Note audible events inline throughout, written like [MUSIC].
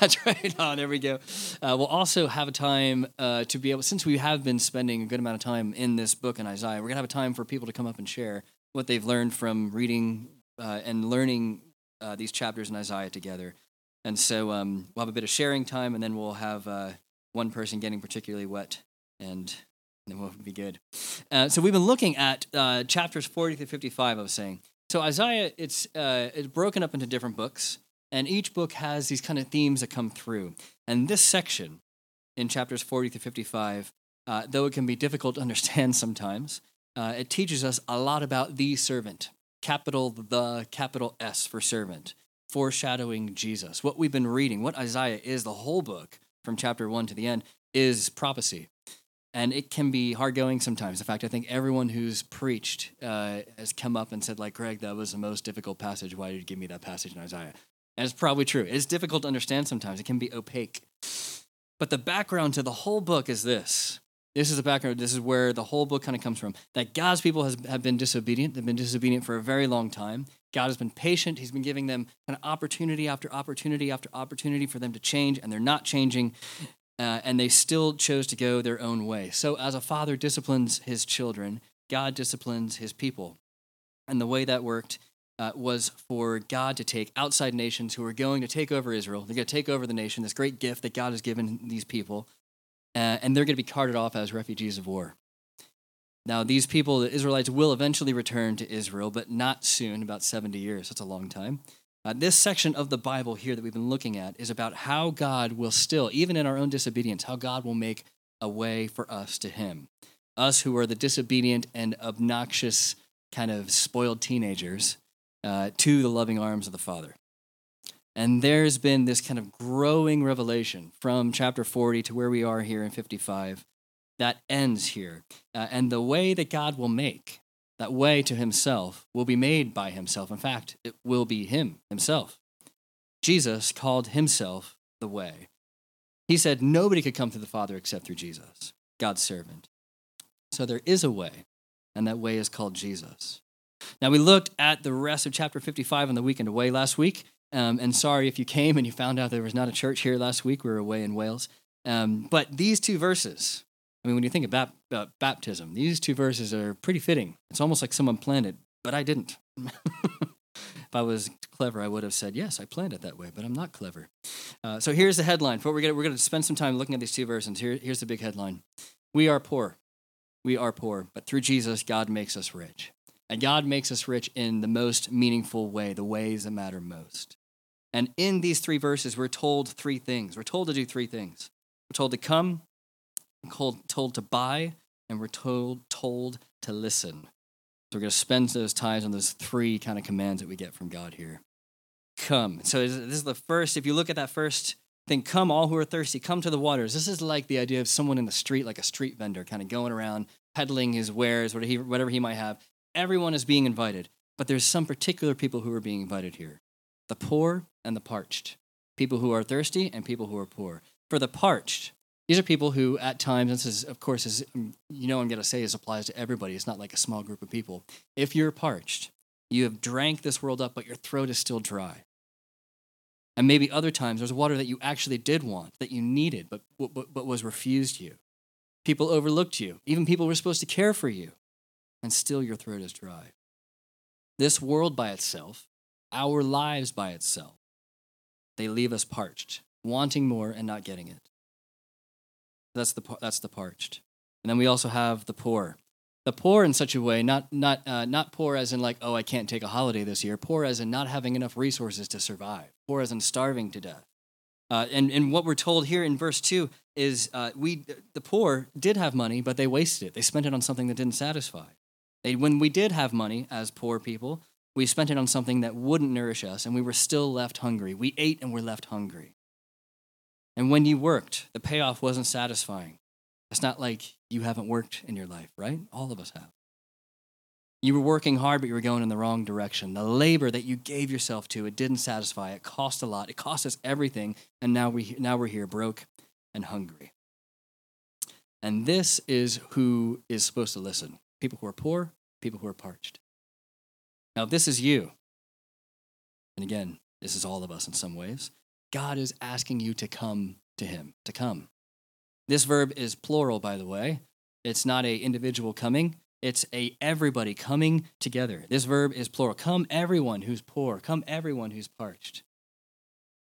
That's right. [LAUGHS] Oh, there we go. Uh, we'll also have a time uh, to be able, since we have been spending a good amount of time in this book in Isaiah, we're going to have a time for people to come up and share what they've learned from reading uh, and learning uh, these chapters in Isaiah together. And so um, we'll have a bit of sharing time, and then we'll have uh, one person getting particularly wet, and then we'll be good. Uh, so we've been looking at chapters 40 through 55, I was saying. So Isaiah, it's, it's broken up into different books. And each book has these kind of themes that come through. And this section in chapters 40 to 55, uh, though it can be difficult to understand [LAUGHS] sometimes, uh, it teaches us a lot about the servant, capital the, capital S for servant, foreshadowing Jesus. What we've been reading, what Isaiah is, the whole book from chapter 1 to the end, is prophecy. And it can be hard going sometimes. In fact, I think everyone who's preached uh, has come up and said, like, Greg, that was the most difficult passage. Why did you give me that passage in Isaiah? And it's probably true. It's difficult to understand sometimes, it can be opaque. But the background to the whole book is this. This is the background. This is where the whole book kind of comes from. That God's people has, have been disobedient. They've been disobedient for a very long time. God has been patient. He's been giving them of opportunity after opportunity after opportunity for them to change, and they're not changing. Uh, and they still chose to go their own way. So, as a father disciplines his children, God disciplines his people. And the way that worked uh, was for God to take outside nations who were going to take over Israel. They're going to take over the nation, this great gift that God has given these people, uh, and they're going to be carted off as refugees of war. Now, these people, the Israelites, will eventually return to Israel, but not soon, about 70 years. That's a long time. Uh, this section of the Bible here that we've been looking at is about how God will still, even in our own disobedience, how God will make a way for us to Him. Us who are the disobedient and obnoxious, kind of spoiled teenagers uh, to the loving arms of the Father. And there's been this kind of growing revelation from chapter 40 to where we are here in 55 that ends here. Uh, and the way that God will make, that way to himself, will be made by himself. In fact, it will be him himself. Jesus called himself the way. He said nobody could come to the Father except through Jesus, God's servant. So there is a way, and that way is called Jesus. Now, we looked at the rest of chapter 55 on the weekend away last week. Um, and sorry if you came and you found out there was not a church here last week. We were away in Wales. Um, but these two verses, I mean, when you think about, about baptism, these two verses are pretty fitting. It's almost like someone planned it, but I didn't. [LAUGHS] if I was clever, I would have said, yes, I planned it that way, but I'm not clever. Uh, so here's the headline. Going we're going to spend some time looking at these two verses. Here, here's the big headline We are poor. We are poor, but through Jesus, God makes us rich. And God makes us rich in the most meaningful way, the ways that matter most. And in these three verses, we're told three things. We're told to do three things. We're told to come, we're told to buy, and we're told, told to listen. So we're going to spend those times on those three kind of commands that we get from God here. Come. So this is the first, if you look at that first thing, come, all who are thirsty, come to the waters. This is like the idea of someone in the street, like a street vendor, kind of going around peddling his wares, whatever he, whatever he might have, Everyone is being invited, but there's some particular people who are being invited here the poor and the parched, people who are thirsty and people who are poor. For the parched, these are people who, at times, this is, of course, is, mm, you know, I'm going to say this applies to everybody. It's not like a small group of people. If you're parched, you have drank this world up, but your throat is still dry. And maybe other times there's water that you actually did want, that you needed, but, but, but was refused you. People overlooked you. Even people were supposed to care for you and still your throat is dry. This world by itself, our lives by itself, they leave us parched, wanting more and not getting it. That's the, that's the parched. And then we also have the poor. The poor in such a way, not, not, uh, not poor as in like, oh, I can't take a holiday this year, poor as in not having enough resources to survive, poor as in starving to death. Uh, and, and what we're told here in verse 2 is uh, we, the poor did have money, but they wasted it. They spent it on something that didn't satisfy. They, when we did have money as poor people, we spent it on something that wouldn't nourish us, and we were still left hungry. We ate and were left hungry. And when you worked, the payoff wasn't satisfying. It's not like you haven't worked in your life, right? All of us have. You were working hard, but you were going in the wrong direction. The labor that you gave yourself to, it didn't satisfy. It cost a lot. It cost us everything. And now, we, now we're here broke and hungry. And this is who is supposed to listen people who are poor, people who are parched. Now, this is you, and again, this is all of us in some ways, God is asking you to come to him, to come. This verb is plural, by the way. It's not a individual coming. It's a everybody coming together. This verb is plural. Come everyone who's poor. Come everyone who's parched.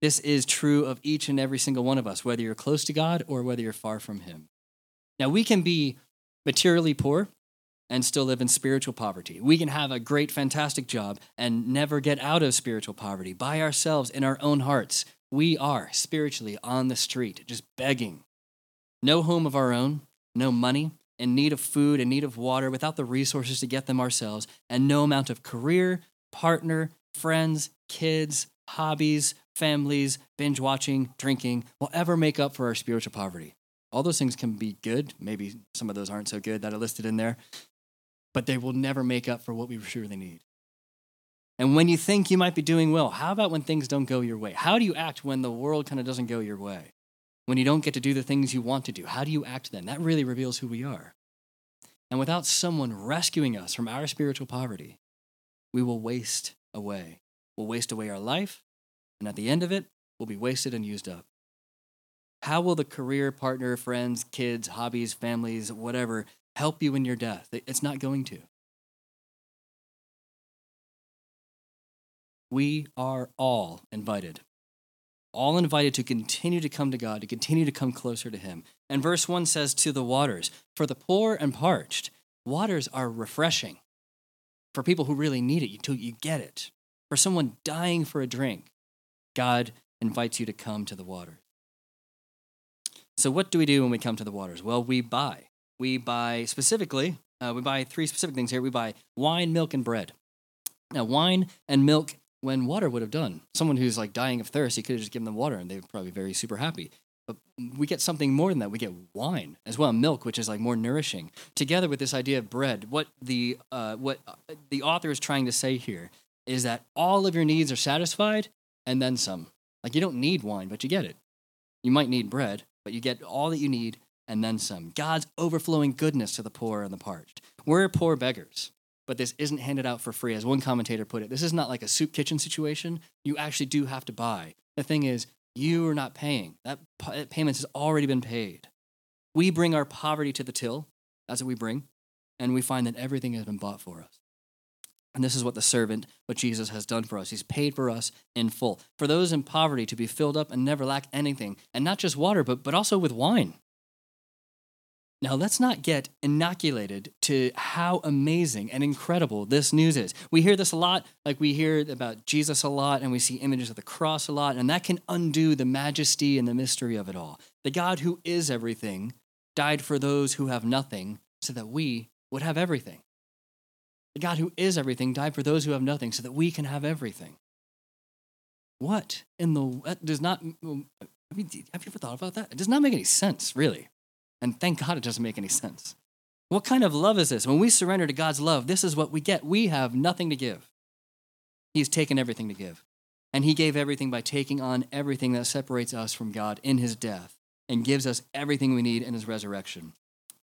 This is true of each and every single one of us, whether you're close to God or whether you're far from Him. Now, we can be materially poor and still live in spiritual poverty. We can have a great, fantastic job and never get out of spiritual poverty by ourselves in our own hearts. We are spiritually on the street, just begging. No home of our own, no money, in need of food, in need of water, without the resources to get them ourselves, and no amount of career, partner, friends, kids, hobbies, families, binge watching, drinking will ever make up for our spiritual poverty. All those things can be good. Maybe some of those aren't so good that are listed in there, but they will never make up for what we surely need. And when you think you might be doing well, how about when things don't go your way? How do you act when the world kind of doesn't go your way? When you don't get to do the things you want to do, how do you act then? That really reveals who we are. And without someone rescuing us from our spiritual poverty, we will waste away. We'll waste away our life, and at the end of it, we'll be wasted and used up. How will the career, partner, friends, kids, hobbies, families, whatever, help you in your death? It's not going to. We are all invited. All invited to continue to come to God, to continue to come closer to Him. And verse 1 says, To the waters, for the poor and parched, waters are refreshing. For people who really need it, until you get it. For someone dying for a drink, God invites you to come to the water. So, what do we do when we come to the waters? Well, we buy. We buy specifically, uh, we buy three specific things here. We buy wine, milk, and bread. Now, wine and milk, when water would have done. Someone who's like dying of thirst, you could have just given them water and they would probably be very super happy. But we get something more than that. We get wine as well, milk, which is like more nourishing. Together with this idea of bread, what the uh, what uh, the author is trying to say here is that all of your needs are satisfied and then some. Like you don't need wine, but you get it. You might need bread, but you get all that you need and then some. God's overflowing goodness to the poor and the parched. We're poor beggars, but this isn't handed out for free. As one commentator put it, this is not like a soup kitchen situation. You actually do have to buy. The thing is, you are not paying. That payment has already been paid. We bring our poverty to the till. That's what we bring. And we find that everything has been bought for us. And this is what the servant, what Jesus has done for us. He's paid for us in full. For those in poverty to be filled up and never lack anything, and not just water, but, but also with wine. Now, let's not get inoculated to how amazing and incredible this news is. We hear this a lot, like we hear about Jesus a lot, and we see images of the cross a lot, and that can undo the majesty and the mystery of it all. The God who is everything died for those who have nothing so that we would have everything. The God who is everything died for those who have nothing so that we can have everything. What in the that does not I mean, have you ever thought about that? It does not make any sense, really. And thank God it doesn't make any sense. What kind of love is this? When we surrender to God's love, this is what we get. We have nothing to give. He's taken everything to give. And He gave everything by taking on everything that separates us from God in His death and gives us everything we need in His resurrection.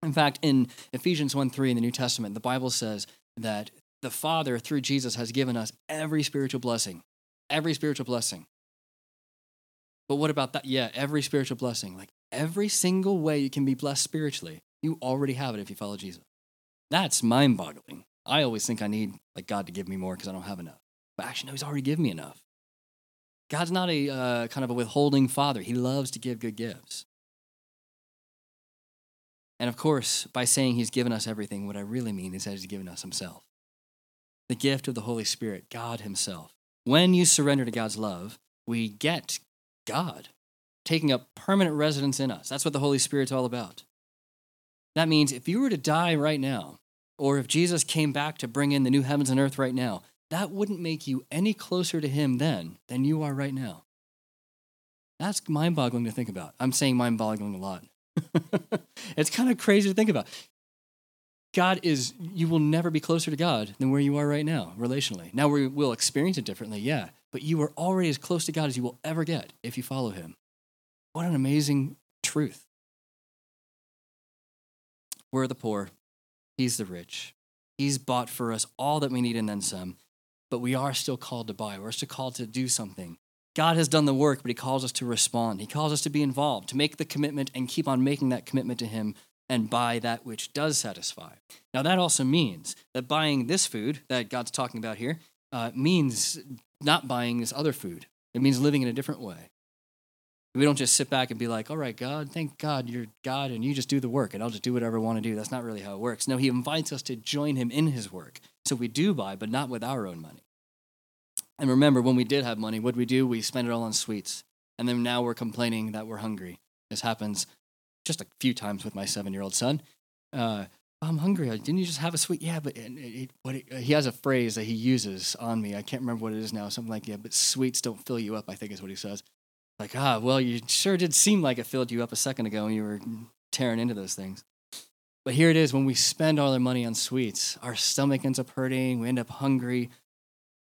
In fact, in Ephesians 1 3 in the New Testament, the Bible says that the Father, through Jesus, has given us every spiritual blessing. Every spiritual blessing. But what about that? Yeah, every spiritual blessing. Like every single way you can be blessed spiritually, you already have it if you follow Jesus. That's mind boggling. I always think I need like God to give me more because I don't have enough. But actually, no, He's already given me enough. God's not a uh, kind of a withholding father. He loves to give good gifts. And of course, by saying he's given us everything, what I really mean is that he's given us himself. The gift of the Holy Spirit, God himself. When you surrender to God's love, we get God taking up permanent residence in us. That's what the Holy Spirit's all about. That means if you were to die right now, or if Jesus came back to bring in the new heavens and earth right now, that wouldn't make you any closer to him then than you are right now. That's mind boggling to think about. I'm saying mind boggling a lot. [LAUGHS] it's kind of crazy to think about. God is, you will never be closer to God than where you are right now, relationally. Now we will experience it differently, yeah, but you are already as close to God as you will ever get if you follow Him. What an amazing truth. We're the poor, He's the rich. He's bought for us all that we need and then some, but we are still called to buy. We're still called to do something God has done the work, but He calls us to respond. He calls us to be involved, to make the commitment and keep on making that commitment to Him and buy that which does satisfy. Now, that also means that buying this food that God's talking about here uh, means not buying this other food. It means living in a different way. We don't just sit back and be like, all right, God, thank God you're God and you just do the work and I'll just do whatever I want to do. That's not really how it works. No, He invites us to join Him in His work. So we do buy, but not with our own money. And remember, when we did have money, what we do? We spend it all on sweets. And then now we're complaining that we're hungry. This happens just a few times with my seven year old son. Uh, I'm hungry. Didn't you just have a sweet? Yeah, but it, it, what it, he has a phrase that he uses on me. I can't remember what it is now. Something like, yeah, but sweets don't fill you up, I think is what he says. Like, ah, well, you sure did seem like it filled you up a second ago when you were tearing into those things. But here it is when we spend all our money on sweets, our stomach ends up hurting, we end up hungry.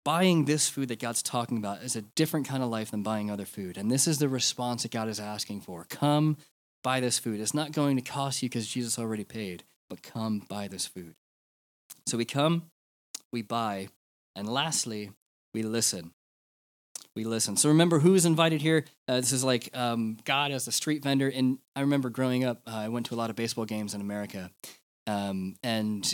Buying this food that God's talking about is a different kind of life than buying other food. And this is the response that God is asking for. Come buy this food. It's not going to cost you because Jesus already paid, but come buy this food. So we come, we buy, and lastly, we listen we listen. So remember who's invited here. Uh, this is like um, God as a street vendor. And I remember growing up, uh, I went to a lot of baseball games in America. Um, and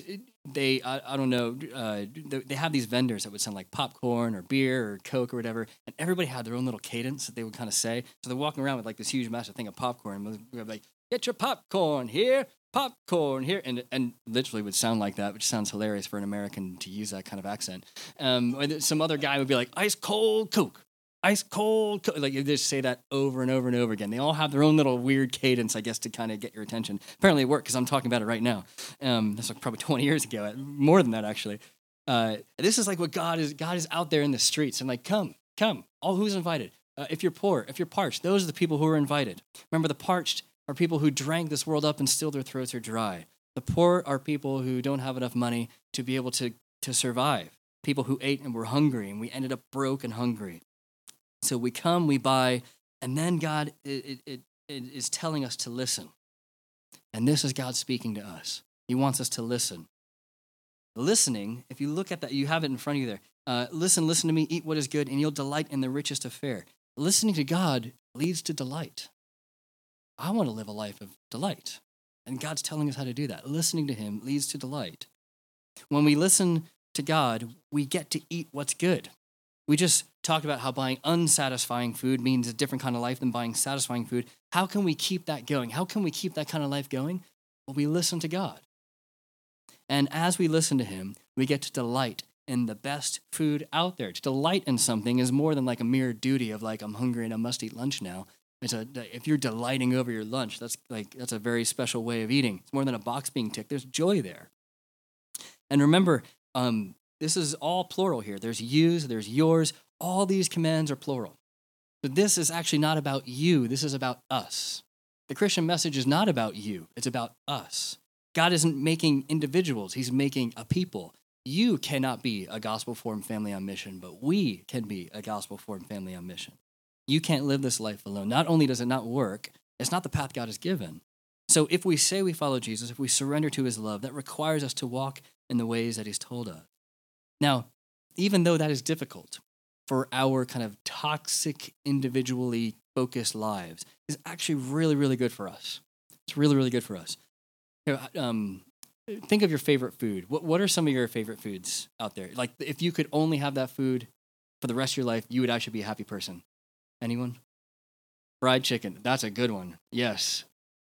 they, I, I don't know, uh, they, they have these vendors that would sound like popcorn or beer or Coke or whatever. And everybody had their own little cadence that they would kind of say. So they're walking around with like this huge massive thing of popcorn. And like, get your popcorn here, popcorn here, and and literally would sound like that, which sounds hilarious for an American to use that kind of accent. Um, some other guy would be like ice cold Coke, ice cold, like you just say that over and over and over again. They all have their own little weird cadence, I guess, to kind of get your attention. Apparently, it worked because I'm talking about it right now. Um, that's like probably [LAUGHS] 20 years ago, more than that actually. Uh, this is like what God is. God is out there in the streets and like, come, come, all who's invited. Uh, if you're poor, if you're parched, those are the people who are invited. Remember, the parched are people who drank this world up and still their throats are dry. The poor are people who don't have enough money to be able to to survive. People who ate and were hungry, and we ended up broke and hungry. So we come, we buy, and then God it, it, it is telling us to listen. And this is God speaking to us. He wants us to listen. Listening, if you look at that, you have it in front of you there. Uh, listen, listen to me, eat what is good, and you'll delight in the richest of fare. Listening to God leads to delight. I want to live a life of delight. And God's telling us how to do that. Listening to Him leads to delight. When we listen to God, we get to eat what's good. We just talked about how buying unsatisfying food means a different kind of life than buying satisfying food. How can we keep that going? How can we keep that kind of life going? Well, we listen to God. And as we listen to Him, we get to delight in the best food out there. To delight in something is more than like a mere duty of like, I'm hungry and I must eat lunch now. It's a, if you're delighting over your lunch, that's like, that's a very special way of eating. It's more than a box being ticked. There's joy there. And remember, um, this is all plural here. There's yous, there's yours. All these commands are plural. But this is actually not about you, this is about us. The Christian message is not about you, it's about us. God isn't making individuals, He's making a people. You cannot be a gospel formed family on mission, but we can be a gospel formed family on mission. You can't live this life alone. Not only does it not work, it's not the path God has given. So if we say we follow Jesus, if we surrender to his love, that requires us to walk in the ways that he's told us. Now, even though that is difficult for our kind of toxic, individually focused lives, is actually really, really good for us. It's really, really good for us. Um, think of your favorite food. What, what are some of your favorite foods out there? Like, if you could only have that food for the rest of your life, you would actually be a happy person. Anyone? Fried chicken. That's a good one. Yes.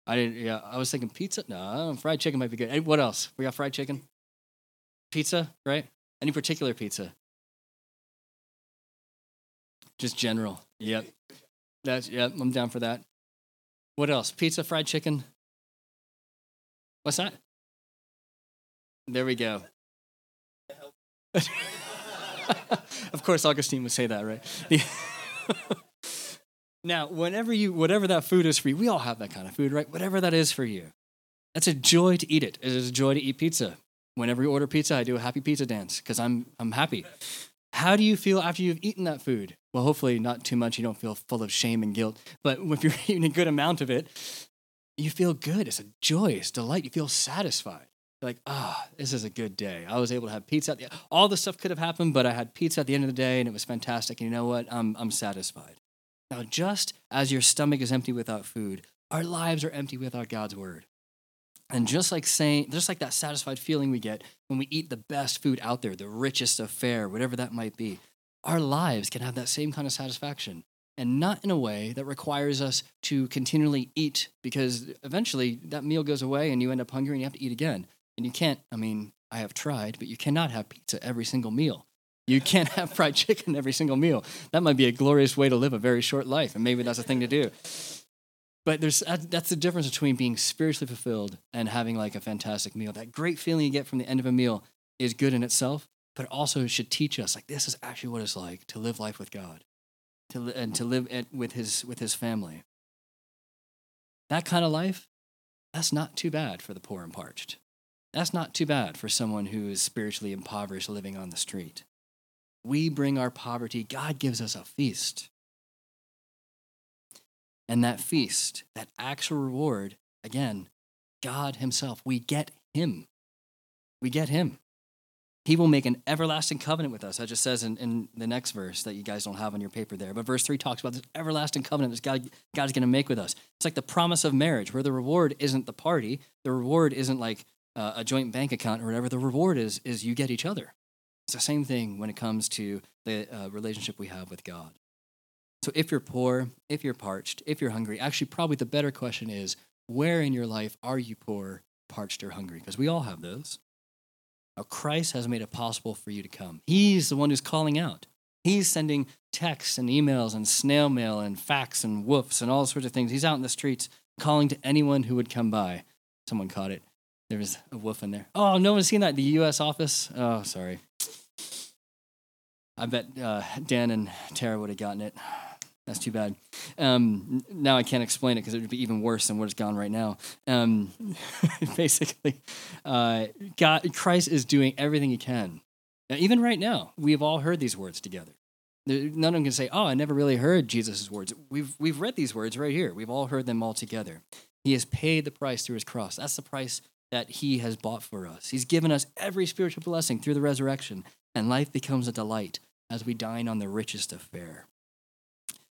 I didn't. Yeah, I was thinking pizza. No, fried chicken might be good. What else? We got fried chicken. Pizza, right? Any particular pizza? Just general. Yep. That's yep. I'm down for that. What else? Pizza, fried chicken. What's that? There we go. [LAUGHS] of course, Augustine would say that, right? [LAUGHS] now, whenever you, whatever that food is for you, we all have that kind of food, right? Whatever that is for you, that's a joy to eat it. It is a joy to eat pizza. Whenever you order pizza, I do a happy pizza dance because I'm I'm happy. How do you feel after you've eaten that food? Well, hopefully not too much. You don't feel full of shame and guilt. But [LAUGHS] if you're [LAUGHS] eating a good amount of it, you feel good. It's a joyous delight. You feel satisfied. like, ah, oh, this is a good day. I was able to have pizza. The, all the stuff could have happened, but I had pizza at the end of the day and it was fantastic. And you know what? I'm, I'm satisfied. Now, just as your stomach is empty without food, our lives are empty without God's word. And just like saying, just like that satisfied feeling we get when we eat the best food out there, the richest of fare, whatever that might be, our lives can have that same kind of satisfaction. And not in a way that requires us to continually eat because eventually that meal goes away and you end up hungry and you have to eat again. And you can't, I mean, I have tried, but you cannot have pizza every single meal. You can't have fried chicken every single meal. That might be a glorious way to live a very short life, and maybe that's a thing to do. But there's uh, that's the difference between being spiritually fulfilled and having like a fantastic meal. That great feeling you get from the end of a meal is good in itself, but also should teach us like this is actually what it's like to live life with God, to and to live it with his with his family. That kind of life, that's not too bad for the poor and parched. That's not too bad for someone who is spiritually impoverished living on the street. We bring our poverty, God gives us a feast. And that feast, that actual reward, again, God Himself, we get Him. We get Him. He will make an everlasting covenant with us. That just says in, in the next verse that you guys don't have on your paper there. But verse 3 talks about this everlasting covenant that God, God's going to make with us. It's like the promise of marriage, where the reward isn't the party, the reward isn't like uh, a joint bank account or whatever. The reward is, is you get each other. It's the same thing when it comes to the uh, relationship we have with God. So if you're poor, if you're parched, if you're hungry, actually, probably the better question is where in your life are you poor, parched, or hungry? Because we all have those. Christ has made it possible for you to come. He's the one who's calling out. He's sending texts and emails and snail mail and fax and woofs and all sorts of things. He's out in the streets calling to anyone who would come by. Someone caught it. There was a woof in there. Oh, no one's seen that. The U.S. office. Oh, sorry. I bet uh, Dan and Tara would have gotten it. That's too bad. Um, now I can't explain it because it would be even worse than what it's gone right now. Um, [LAUGHS] basically, uh, God, Christ is doing everything He can. Now, even right now, we've all heard these words together. None of them can say, "Oh, I never really heard Jesus' words." We've we've read these words right here. We've all heard them all together. He has paid the price through His cross. That's the price that He has bought for us. He's given us every spiritual blessing through the resurrection, and life becomes a delight as we dine on the richest of fare.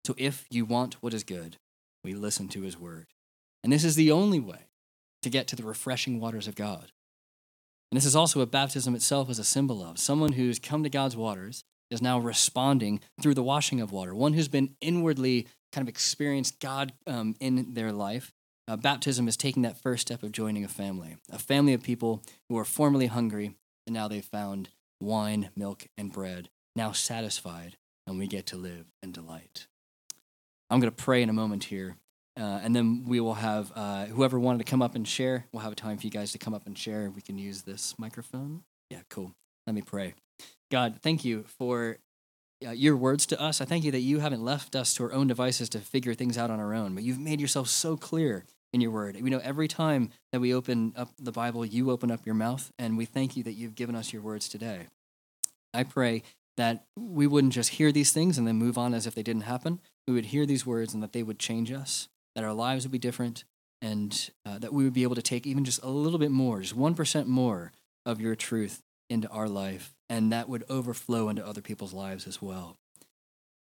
So if you want what is good, we listen to his word. And this is the only way to get to the refreshing waters of God. And this is also what baptism itself is a symbol of. Someone who's come to God's waters is now responding through the washing of water. One who's been inwardly kind of experienced God um, in their life. Uh, baptism is taking that first step of joining a family, a family of people who were formerly hungry and now they've found wine, milk, and bread, now satisfied, and we get to live in delight. I'm going to pray in a moment here, uh, and then we will have uh, whoever wanted to come up and share. We'll have a time for you guys to come up and share. We can use this microphone. Yeah, cool. Let me pray. God, thank you for uh, your words to us. I thank you that you haven't left us to our own devices to figure things out on our own, but you've made yourself so clear in your word. We know every time that we open up the Bible, you open up your mouth, and we thank you that you've given us your words today. I pray that we wouldn't just hear these things and then move on as if they didn't happen. We would hear these words and that they would change us, that our lives would be different, and uh, that we would be able to take even just a little bit more, just 1% more of your truth into our life, and that would overflow into other people's lives as well.